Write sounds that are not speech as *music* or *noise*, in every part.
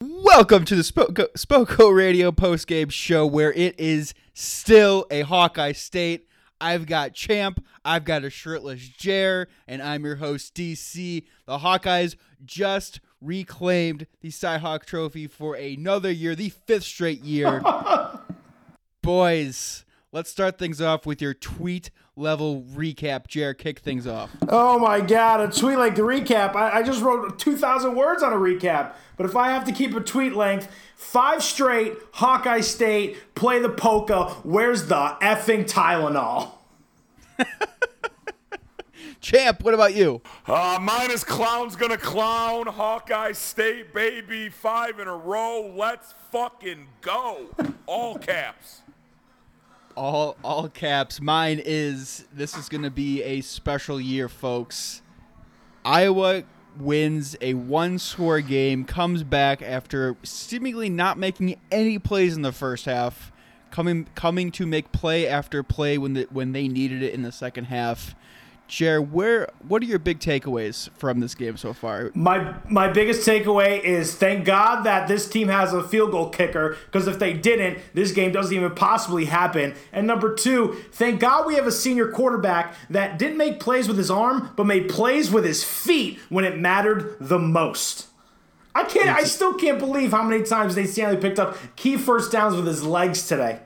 Welcome to the Spoko, Spoko Radio postgame show where it is still a Hawkeye state. I've got Champ, I've got a shirtless Jer, and I'm your host, DC. The Hawkeyes just reclaimed the Cyhawk Trophy for another year, the fifth straight year. *laughs* Boys, let's start things off with your tweet level recap. Jer, kick things off. Oh my god, a tweet like the recap. I, I just wrote 2,000 words on a recap. But if I have to keep a tweet length, five straight, Hawkeye State, play the polka, where's the effing Tylenol? *laughs* Champ, what about you? Uh, mine is Clown's Gonna Clown, Hawkeye State, baby. Five in a row. Let's fucking go. All caps. All all caps. Mine is this is going to be a special year, folks. Iowa wins a one-score game, comes back after seemingly not making any plays in the first half, coming coming to make play after play when the, when they needed it in the second half. Jer, where what are your big takeaways from this game so far? My my biggest takeaway is thank God that this team has a field goal kicker because if they didn't, this game doesn't even possibly happen. And number two, thank God we have a senior quarterback that didn't make plays with his arm, but made plays with his feet when it mattered the most. I can't. I still can't believe how many times Nate Stanley picked up key first downs with his legs today.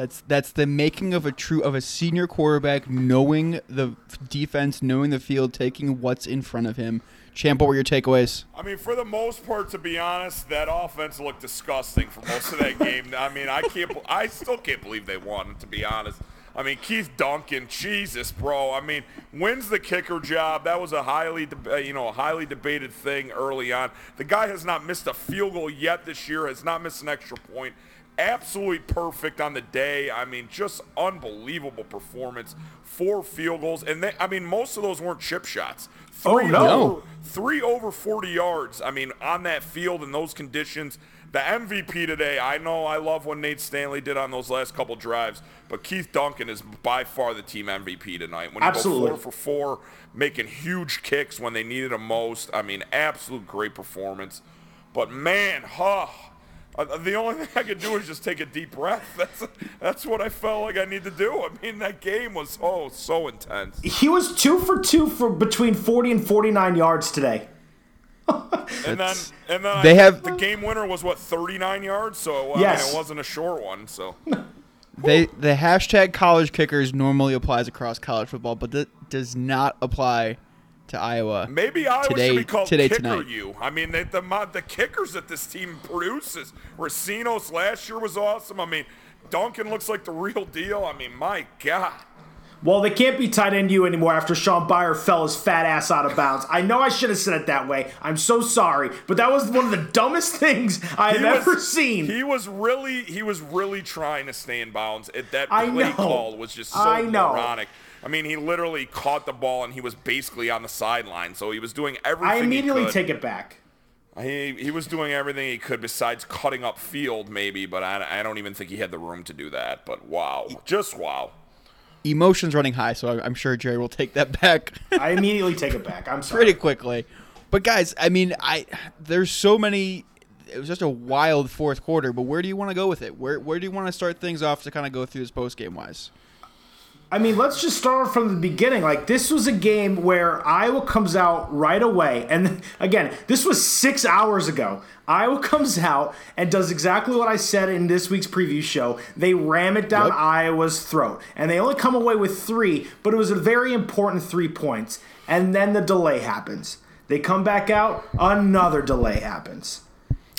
That's that's the making of a true of a senior quarterback, knowing the defense, knowing the field, taking what's in front of him. Champ, what were your takeaways? I mean, for the most part, to be honest, that offense looked disgusting for most of that game. I mean, I can't. I still can't believe they won. To be honest. I mean, Keith Duncan, Jesus, bro. I mean, wins the kicker job. That was a highly, uh, you know, a highly debated thing early on. The guy has not missed a field goal yet this year. Has not missed an extra point absolutely perfect on the day. I mean, just unbelievable performance. Four field goals, and they, I mean, most of those weren't chip shots. Oh, three oh no! Over, three over 40 yards. I mean, on that field in those conditions. The MVP today, I know I love what Nate Stanley did on those last couple drives, but Keith Duncan is by far the team MVP tonight. When you Absolutely. go four for four, making huge kicks when they needed them most. I mean, absolute great performance. But man, huh, uh, the only *laughs* thing I could do is just take a deep breath. *laughs* That's that's what I felt like I need to do. I mean, that game was oh so intense. He was two for two for between forty and forty nine yards today. and then and then they I, have the game winner was what thirty nine yards. So yes. I mean, it wasn't a short one. So *laughs* they the hashtag college kickers normally applies across college football, but that does not apply to Iowa. Maybe Iowa today, should be called today, Kicker tonight. U. I mean, they, the the kickers that this team produces. Recinos last year was awesome. I mean, Duncan looks like the real deal. I mean, my God. Well, they can't be tight end you anymore after Shaun Beyer fell his fat ass out of bounds. I know I should have said it that way. I'm so sorry, but that was one of the dumbest *laughs* things I have ever seen. He was really, he was really trying to stay in bounds. It, that I play call was just so I know. moronic. I mean, he literally caught the ball and he was basically on the sideline, so he was doing everything. I immediately he could. take it back. He, he was doing everything he could besides cutting up field, maybe, but I, I don't even think he had the room to do that. But wow, just wow. Emotions running high, so I'm sure Jerry will take that *laughs* back. I immediately take it back. I'm sorry. pretty quickly. But guys, I mean, I there's so many. It was just a wild fourth quarter. But where do you want to go with it? Where where do you want to start things off to kind of go through this post game wise? I mean, let's just start from the beginning. Like, this was a game where Iowa comes out right away. And *laughs* again, this was six hours ago. Iowa *laughs* comes out and does exactly what I said in this week's preview show. They ram it down Yep. Iowa's throat. And they only come away with three, but it was a very important three points. And then the delay happens. They come back out, another delay happens.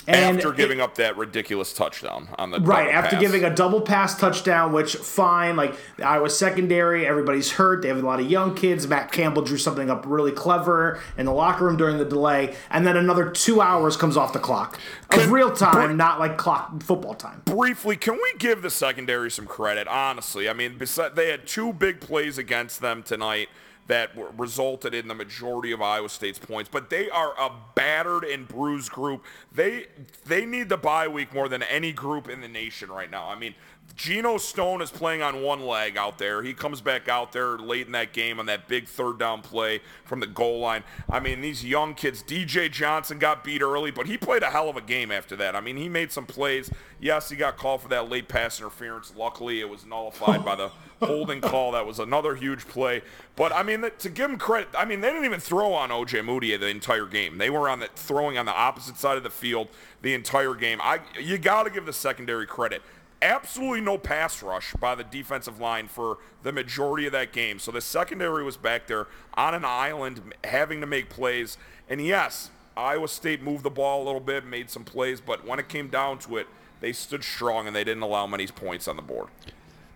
And after it- giving up that ridiculous touchdown on the Right, after pass. giving a double pass touchdown, which fine, like the Iowa secondary, everybody's hurt. They have a lot of young kids. Matt Campbell drew something up really clever in the locker room during the delay, and then another two hours comes off the clock of Can- real time, not like clock football time. briefly, can we give the secondary some credit? Honestly, I mean, they had two big plays against them tonight that resulted in the majority of Iowa State's points, but they are a battered and bruised group. They they need the bye week more than any group in the nation right now. I mean, Geno Stone is playing on one leg out there. He comes back out there late in that game on that big third down play from the goal line. I mean, these young kids, DJ Johnson got beat early, but he played a hell of a game after that. I mean, he made some plays. Yes, he got called for that late pass interference. Luckily, it was nullified by the holding call. That was another huge play. But I mean, to give him credit, I mean, they didn't even throw on OJ Moody the entire game. They were on the throwing on the opposite side of the field the entire game. I you got to give the secondary credit absolutely no pass rush by the defensive line for the majority of that game. So the secondary was back there on an island having to make plays. And yes, Iowa State moved the ball a little bit, made some plays, but when it came down to it, they stood strong and they didn't allow many points on the board.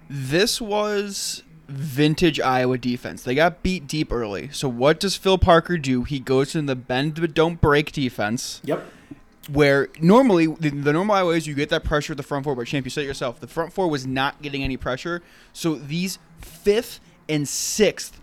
This was vintage Iowa defense. They got beat deep early. So what does Phil Parker do? He goes in the bend but don't break defense. Yep. where normally the, the normal Iowa is you get that pressure at the front four, but champ, you said it yourself, the front four was not getting any pressure. So these fifth and sixth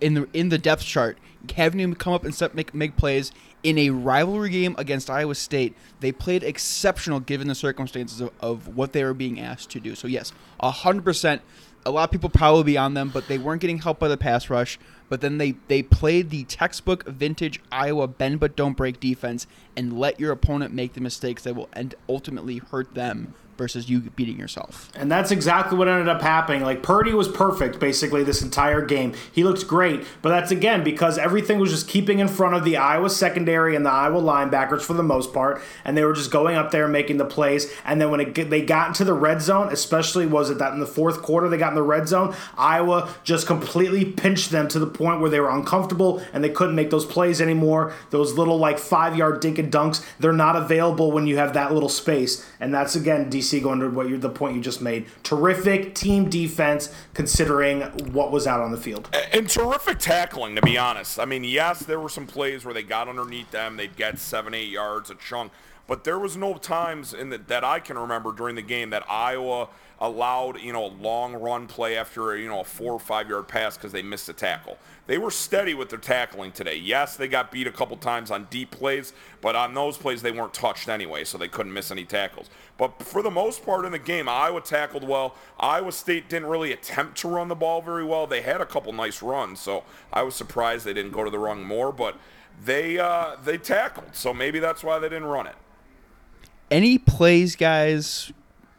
in the in the depth chart, having him come up and step, make make plays in a rivalry game against Iowa State, they played exceptional given the circumstances of, of what they were being asked to do. So yes, hundred percent. A lot of people probably be on them, but they weren't getting help by the pass rush. But then they they played the textbook vintage Iowa bend but don't break defense and let your opponent make the mistakes that will end ultimately hurt them versus you beating yourself. And that's exactly what ended up happening. Like Purdy was perfect basically this entire game. He looked great, but that's again because everything was just keeping in front of the Iowa secondary and the Iowa linebackers for the most part, and they were just going up there and making the plays. And then when it, they got into the red zone, especially was it that in the fourth quarter they got in the red zone, Iowa just completely pinched them to the point where they were uncomfortable and they couldn't make those plays anymore. Those little like five yard dink and dunks, they're not available when you have that little space. And that's again DC going to what you the point you just made. Terrific team defense considering what was out on the field. And terrific tackling, to be honest. I mean, yes, there were some plays where they got underneath them, they'd get seven, eight yards a chunk, but there was no times in the, that I can remember during the game that Iowa allowed, you know, a long run play after, you know, a four or five yard pass because they missed a tackle. They were steady with their tackling today. Yes, they got beat a couple times on deep plays, but on those plays they weren't touched anyway, so they couldn't miss any tackles. But for the most part in the game, Iowa tackled well. Iowa State didn't really attempt to run the ball very well. They had a couple nice runs, so I was surprised they didn't go to the run more, but they uh, they tackled, so maybe that's why they didn't run it. Any plays, guys?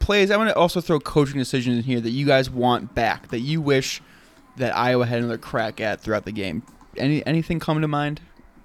Plays. I want to also throw coaching decisions in here that you guys want back that you wish that Iowa had another crack at throughout the game. Any anything come to mind?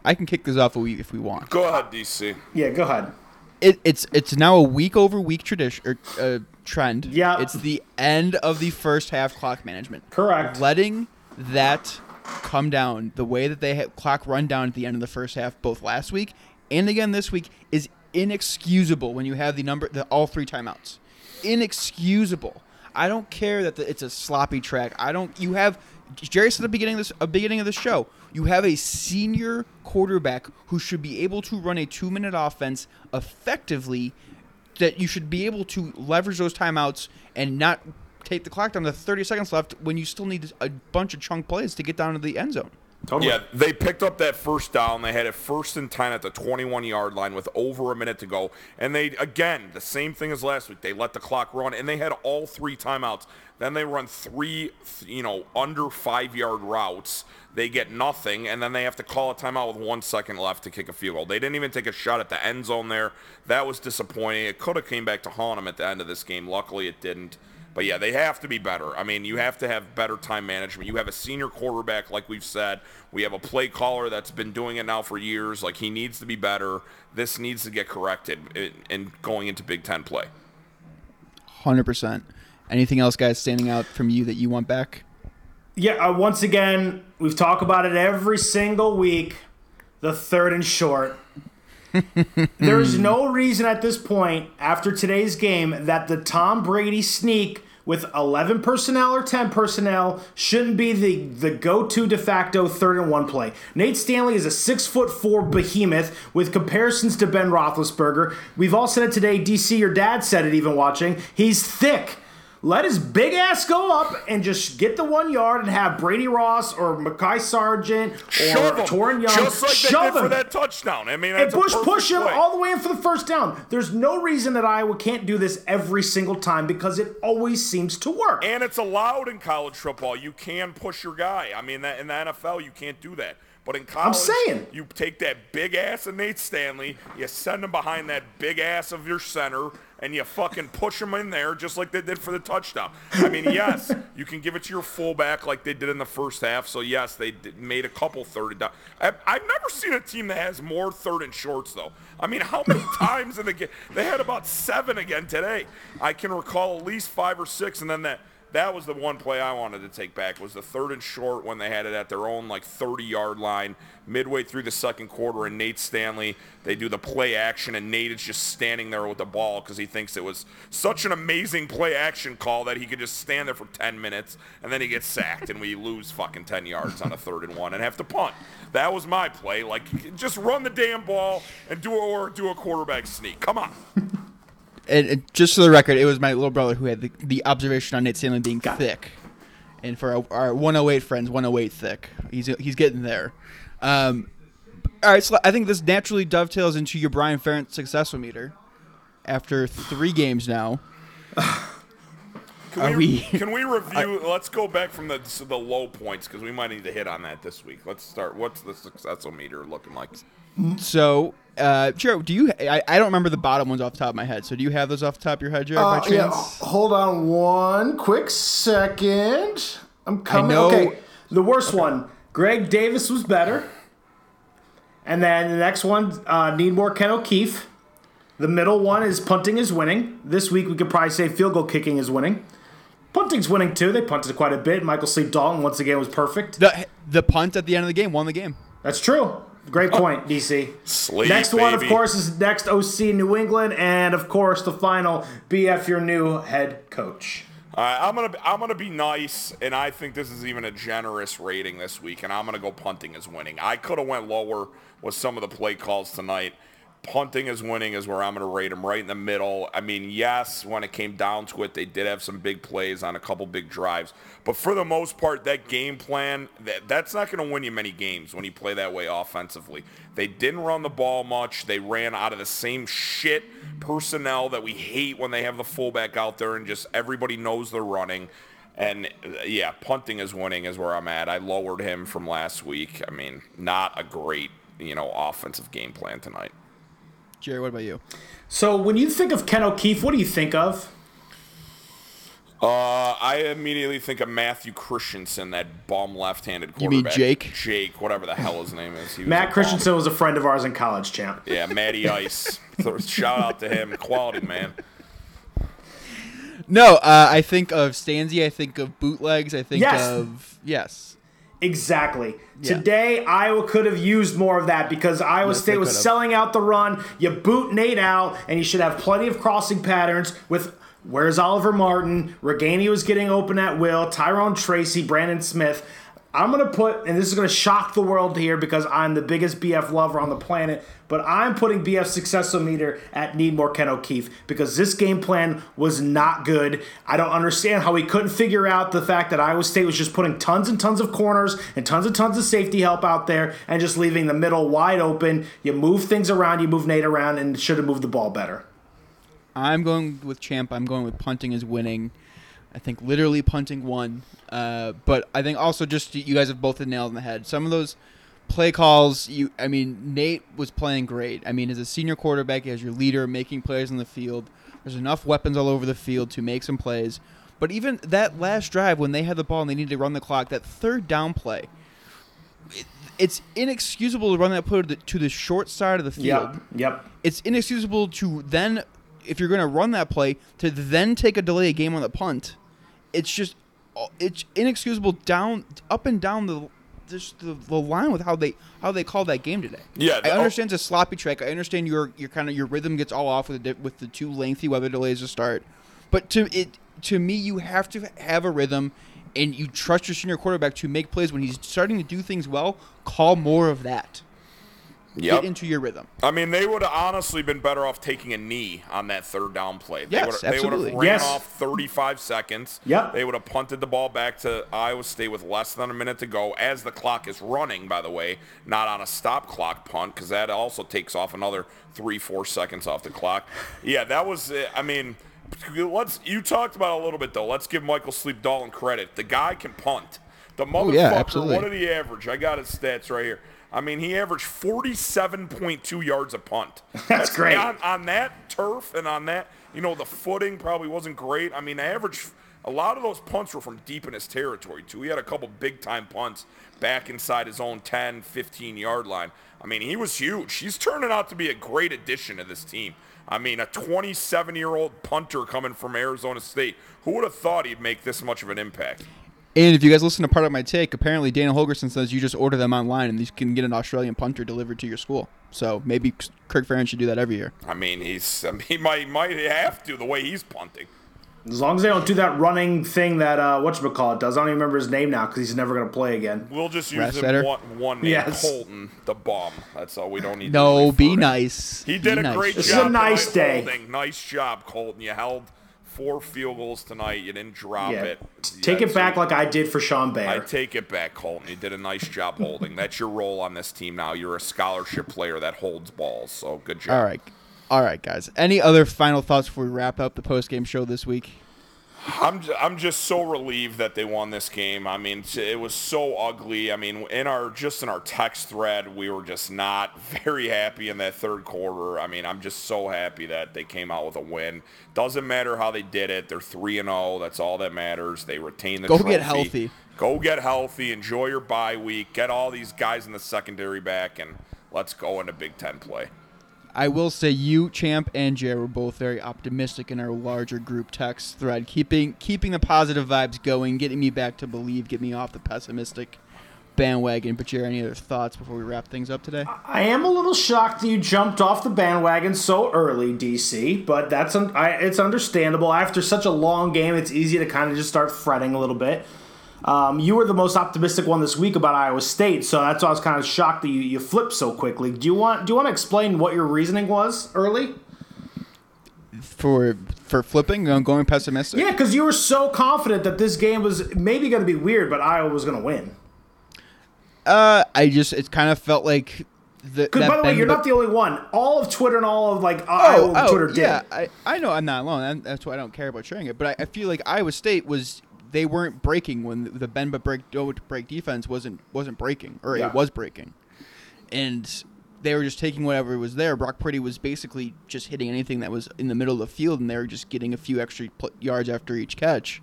I can kick this off a week if we want. Go ahead, DC. Yeah, go ahead. it, it's it's now a week over week tradition or uh, trend. Yeah. it's the end of the first half clock management. Correct. Letting that come down the way that they had clock run down at the end of the first half, both last week and again this week, is inexcusable when you have the number the all three timeouts. Inexcusable. I don't care that the, it's a sloppy track. I don't. You have Jerry said at the beginning of this a beginning of the show. You have a senior quarterback who should be able to run a two minute offense effectively. That you should be able to leverage those timeouts and not take the clock down to 30 seconds left when you still need a bunch of chunk plays to get down to the end zone. Totally. Yeah, they picked up that first down. They had it first and 10 at the 21 yard line with over a minute to go. And they, again, the same thing as last week. They let the clock run and they had all three timeouts. Then they run three, you know, under five yard routes. They get nothing, and then they have to call a timeout with one second left to kick a field goal. They didn't even take a shot at the end zone there. That was disappointing. It could have came back to haunt them at the end of this game. Luckily, it didn't. But yeah, they have to be better. I mean, you have to have better time management. You have a senior quarterback, like we've said. We have a play caller that's been doing it now for years. Like he needs to be better. This needs to get corrected in, in going into Big Ten play. Hundred percent. Anything else, guys, standing out from you that you want back? Yeah, uh, once again, we've talked about it every single week. The third and short. There's no reason at this point, after today's game, that the Tom Brady sneak with 11 personnel or 10 personnel shouldn't be the, the go-to de facto third and one play. Nate Stanley is a six foot four behemoth with comparisons to Ben Roethlisberger. We've all said it today. DC, your dad said it even watching. He's thick let his big ass go up and just get the one yard and have Brady Ross or Mekhi Sargent or Shove him, Toren Young just like shove him for that touchdown. I mean, and push push him play. all the way in for the first down. There's no reason that Iowa can't do this every single time because it always seems to work. And it's allowed in college football. You can push your guy. I mean, that in the NFL, you can't do that. But in college, saying. you take that big ass of Nate Stanley, you send him behind that big ass of your center, and you fucking push him in there just like they did for the touchdown. I mean, *laughs* yes, you can give it to your fullback like they did in the first half. So yes, they did, made a couple third and down. I, I've never seen a team that has more third and shorts though. I mean, how many *laughs* times in the game they had about seven again today? I can recall at least five or six, and then that that was the one play I wanted to take back was the third and short when they had it at their own like 30 yard line midway through the second quarter and Nate Stanley they do the play action and Nate is just standing there with the ball because he thinks it was such an amazing play action call that he could just stand there for 10 minutes and then he gets sacked and we *laughs* lose fucking 10 yards on a third and one and have to punt. That was my play. Like just run the damn ball and do or do a quarterback sneak. Come on. And, and just for the record, it was my little brother who had the, the observation on Nate Stanley being thick. And for our, our 108 friends, 108 thick. He's he's getting there. Um, all right, so I think this naturally dovetails into your Brian Ferentz successful meter. After three games now, *sighs* *sighs* *sighs* Can Are we, we- can we *laughs* review? let's go back from the to the low points because we might need to hit on that this week. Let's start. What's the successful meter looking like? so uh, Jared, do you? I, I don't remember the bottom ones off the top of my head. So do you have those off the top of your head, Jared, by Uh, yeah, hold on one quick second. I'm coming. know- Okay, the worst one. Greg Davis was better. And then the next one, uh, need more Ken O'Keefe. The middle one is punting is winning. This week we could probably say field goal kicking is winning. Punting's winning too. They punted quite a bit. Michael Sleep Dalton once again was perfect. The the punt at the end of the game won the game. That's true. Great oh. point, DC. Sleep, Next one, of course, is next OC New England, and of course the final BF your new head coach. All right, I'm gonna I'm gonna be nice, and I think this is even a generous rating this week, and I'm gonna go punting is winning. I could have went lower with some of the play calls tonight. Punting is winning is where I'm gonna rate them right in the middle. I mean, yes, when it came down to it, they did have some big plays on a couple big drives, but for the most part, that game plan that that's not gonna win you many games when you play that way offensively. They didn't run the ball much. They ran out of the same shit personnel that we hate when they have the fullback out there and just everybody knows they're running. And uh, yeah, punting is winning is where I'm at. I lowered him from last week. I mean, not a great, you know, offensive game plan tonight. Jerry, what about you? So when you think of Ken O'Keefe, what do you think of? Uh, I immediately think of Matthew Christensen, that bum left-handed You mean. Jake? Jake, whatever the hell his name is. He was a Matt bum. Christensen was a friend of ours in college, champ. Yeah, Matty *laughs* Ice. Shout out to him. Quality, man. No, uh, I think of Stanzi. I think of bootlegs. I think Yes. of yes. Exactly. Yeah. Today, Iowa could have used more of that because Iowa Yes, State was have. selling out the run. You boot Nate out, and you should have plenty of crossing patterns with where's Oliver Martin? Reganey was getting open at will. Tyrone Tracy, Brandon Smith. I'm to put, and this is to shock the world here because I'm the biggest BF lover on the planet, but I'm putting BF successometer at need more Ken O'Keefe because this game plan was not good. I don't understand how we couldn't figure out the fact that Iowa State was just putting tons and tons of corners and tons and tons of safety help out there and just leaving the middle wide open. You move things around, you move Nate around, and should have moved the ball better. I'm going with champ. I'm going with punting is winning. I think literally punting one. Uh, but I think also just you guys have both the nail on the head. Some of those play calls, you I mean, Nate was playing great. I mean, as a senior quarterback, as your leader, making plays on the field. There's enough weapons all over the field to make some plays. But even that last drive when they had the ball and they needed to run the clock, that third down play, it, it's inexcusable to run that play to the, to the short side of the field Yep. Yep. it's inexcusable to then, if you're going to run that play, to then take a delay game on the punt. It's just, uh, it's inexcusable down, up and down the just the, the line with how they how they call that game today. Yeah, I understand it's a sloppy track. I understand your your kind of your rhythm gets all off with the with the two lengthy weather delays to start. But to it to me, you have to have a rhythm, and you trust your senior quarterback to make plays when he's starting to do things well. Call more of that. Yep. Get into your rhythm. I mean, they would have honestly been better off taking a knee on that third down play. They Yes, would've- They would absolutely. have ran Yes. off 35 seconds. Yep. They would have punted the ball back to Iowa State with less than a minute to go as the clock is running, by the way, not on a stop clock punt, because that also takes off another three, four seconds off the clock. Yeah, that was, uh, I mean, let's, you talked about it a little bit, though. Let's give Michael Sleep Dalton credit. The guy can punt. The motherfucker, Oh, yeah, absolutely. what did he average? I got his stats right here. I mean, he averaged 47.2 yards a punt. *laughs* That's great. On, on that turf and on that, you know, the footing probably wasn't great. I mean, average. A lot of those punts were from deep in his territory, too. He had a couple big time punts back inside his own 10, 15 yard line. I mean, he was huge. He's turning out to be a great addition to this team. I mean, a 27 year old punter coming from Arizona State. Who would have thought he'd make this much of an impact? And if you guys listen to part of my take, apparently Dana Holgorsen says you just order them online and you can get an Australian punter delivered to your school. So maybe Kirk Ferentz should do that every year. I mean, he's I mean, *laughs* he might might have to the way he's punting. As long as they don't do that running thing that uh, whatchamacallit does. I don't even remember his name now because he's never going to play again. We'll just use him Rastetter? one, one name, Yes. Colton the bum. That's all. We don't need. No, really be refer to him. nice. He Be did a nice. great This is a nice day. Holding. Nice job, Colton. You held four field goals tonight. You didn't drop Yeah. it. Take Yeah, it back so like I did for Sean Bay. I take it back, Colton. You did a nice job holding. That's your role on this team now. You're a scholarship player that holds balls. So good job. All right. All right, guys. Any other final thoughts before we wrap up the post game show this week? I'm I'm just so relieved that they won this game. I mean, it was so ugly. I mean, in our just in our text thread, we were just not *laughs* very happy in that third quarter. I mean, I'm just so happy that they came out with a win. Doesn't matter how they did it. They're three and zero. That's all that matters. They retain the Go trophy. get healthy. Go get healthy. Enjoy your bye week. Get all these guys in the secondary back, and let's go into Big Ten play. I will say you, Champ, and Jay were both very optimistic in our larger group text thread, keeping keeping the positive vibes going, getting me back to believe, get me off the pessimistic bandwagon. But Jay, any other thoughts before we wrap things up today? I am a little shocked that you jumped off the bandwagon so early, DC. But that's un- I, it's understandable. After such a long game, it's easy to kind of just start fretting a little bit. Um, you were the most optimistic one this week about Iowa State, so that's why I was kind of shocked that you, you flipped so quickly. Do you want do you want to explain what your reasoning was early? For for flipping, uh, going pessimistic. Yeah, because you were so confident that this game was maybe going to be weird, but Iowa was going to win. Uh, I just it kind of felt like the. Because by the way, you're not the only one. All of Twitter and all of like Oh, Iowa oh, Twitter did. yeah, I, I know I'm not alone. and That's why I don't care about sharing it. But I, I feel like Iowa State was they weren't breaking when the bend but break don't break defense wasn't wasn't breaking or Yeah. it was breaking, and they were just taking whatever was there. Brock Purdy was basically just hitting anything that was in the middle of the field, and they were just getting a few extra yards after each catch.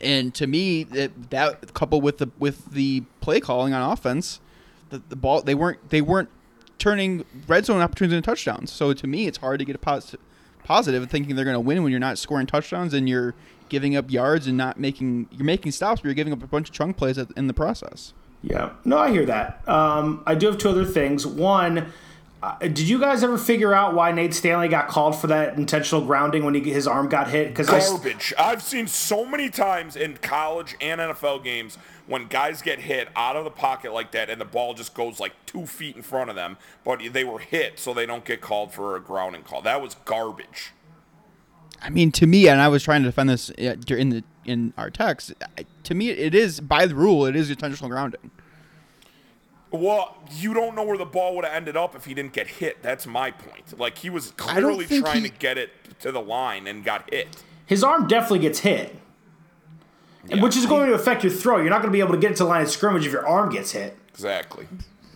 And to me, that, that coupled with the with the play calling on offense, the, the ball they weren't they weren't turning red zone opportunities into touchdowns. So to me, it's hard to get a positive positive thinking they're going to win when you're not scoring touchdowns and you're giving up yards and not making you're making stops, but you're giving up a bunch of chunk plays in the process. Yeah, no, I hear that. Um, I do have two other things. One, uh, did you guys ever figure out why Nate Stanley got called for that intentional grounding when he, his arm got hit? Because garbage. I've seen so many times in college and NFL games when guys get hit out of the pocket like that and the ball just goes like two feet in front of them, but they were hit so they don't get called for a grounding call. That was garbage. I mean, to me, and I was trying to defend this uh, in the in our text. To me, it is by the rule, it is intentional grounding. Well, you don't know where the ball would have ended up if he didn't get hit. That's my point. Like he was clearly trying he- to get it to the line and got hit. his arm definitely gets hit, Yeah, which is going to affect your throw. You're not going to be able to get it to the line of scrimmage if your arm gets hit. exactly.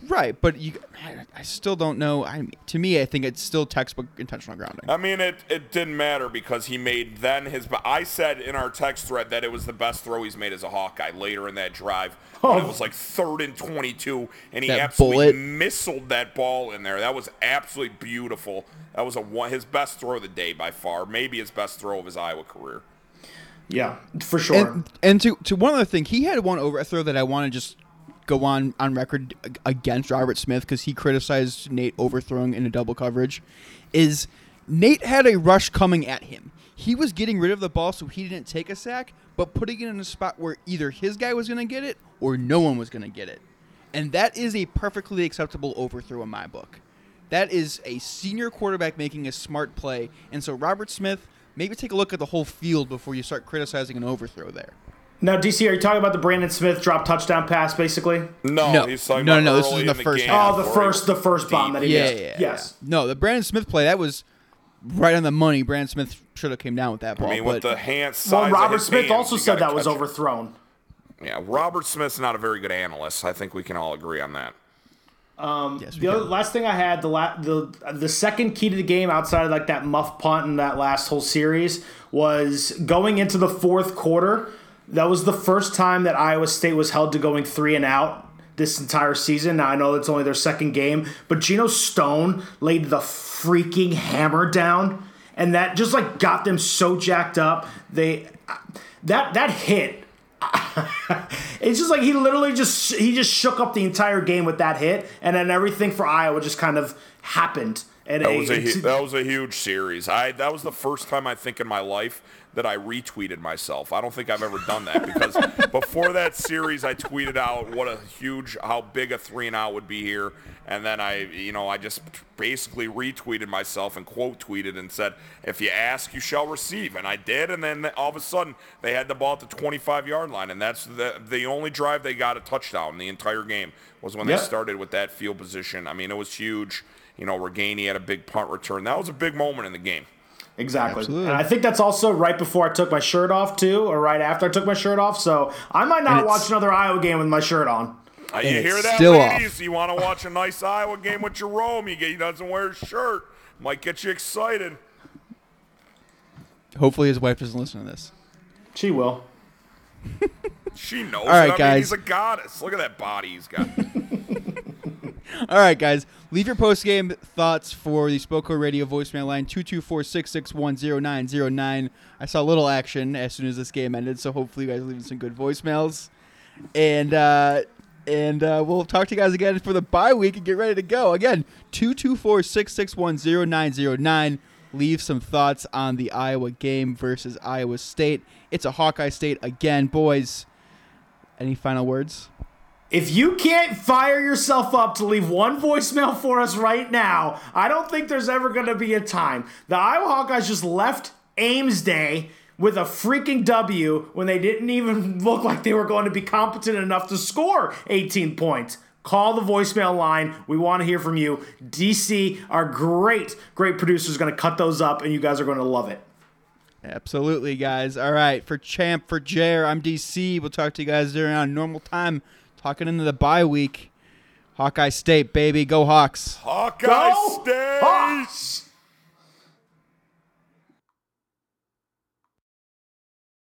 Right, but you, I, I still don't know. I to me, I think it's still textbook intentional grounding. I mean, it, it didn't matter because he made then his. But I said in our text thread that it was the best throw he's made as a Hawkeye later in that drive. When Oh. it was like third and 22, and he That absolutely bullet. missiled that ball in there. That was absolutely beautiful. That was a one his best throw of the day by far, maybe his best throw of his Iowa career. Yeah, for sure. And, and to to one other thing, he had one overthrow that I want to just go on on record against Robert Smith because he criticized Nate overthrowing in a double coverage. Is Nate had a rush coming at him. He was getting rid of the ball so he didn't take a sack, but putting it in a spot where either his guy was going to get it or no one was going to get it. And that is a perfectly acceptable overthrow in my book. That is a senior quarterback making a smart play. And so, Robert Smith, maybe take a look at the whole field before you start criticizing an overthrow there. Now, DC, are you talking about the Brandon Smith drop touchdown pass, basically? No, No. he's talking No, about no, this early is the the first game. Oh, the first, the first bomb that he Yeah, missed. yeah, yeah. yes. No, the Brandon Smith play, that was right on the money. Brandon Smith should have came down with that ball. I mean, but with the hand size Well, of Robert his Smith hands, also said that was it. overthrown. Yeah, Robert Smith's not a very good analyst. I think we can all agree on that. Um, yes, The other, last thing I had, the la- the the second key to the game outside of like that muff punt and that last whole series was going into the fourth quarter. That was the first time that Iowa State was held to going three and out this entire season. Now I know it's only their second game, but Geno Stone laid the freaking hammer down, and that just like got them so jacked up. They that that hit *laughs* it's just like he literally just he just shook up the entire game with that hit, and then everything for Iowa just kind of happened. And That was a that was a huge series. I that was the first time I think in my life that I retweeted myself. I don't think I've ever done that because *laughs* before that series I tweeted out what a huge how big a three and out would be here, and then I you know I just basically retweeted myself and quote tweeted and said if you ask you shall receive, and I did, and then all of a sudden they had the ball at the 25 yard line, and that's the the only drive they got a touchdown the entire game was when Yep. they started with that field position. I mean it was huge. You know, Reganey had a big punt return. That was a big moment in the game. Exactly. Absolutely. And I think that's also right before I took my shirt off too, or right after I took my shirt off. So I might not watch another Iowa game with my shirt on. Uh, you hear that, still ladies? You want to watch a nice Iowa game with Jerome? He, he doesn't wear a shirt. Might get you excited. Hopefully his wife doesn't listen to this. She will. She knows. All right, it. I mean, guys. he's a goddess. Look at that body he's got. *laughs* *laughs* All right, guys. Leave your post game thoughts for the Spoko Radio voicemail line 224 661 0909. I saw a little action as soon as this game ended, so hopefully you guys leaving some good voicemails. And uh, and uh, we'll talk to you guys again for the bye week and get ready to go. Again, 224 661 0909. Leave some thoughts on the Iowa game versus Iowa State. It's a Hawkeye State again, boys. Any final words? If you can't fire yourself up to leave one voicemail for us right now, I don't think there's ever going to be a time. The Iowa Hawkeyes just left Ames Day with a freaking W when they didn't even *laughs* look like they were going to be competent enough to score 18 points. Call the voicemail line. We want to hear from you. DC, our great, great producer, is going to cut those up, and you guys are going to love it. Absolutely, guys. All right, for Champ, for Jer, I'm DC. We'll talk to you guys during our normal time, talking into the bye week. Hawkeye State, baby. Go Hawks. Hawkeye Go State. Hawks!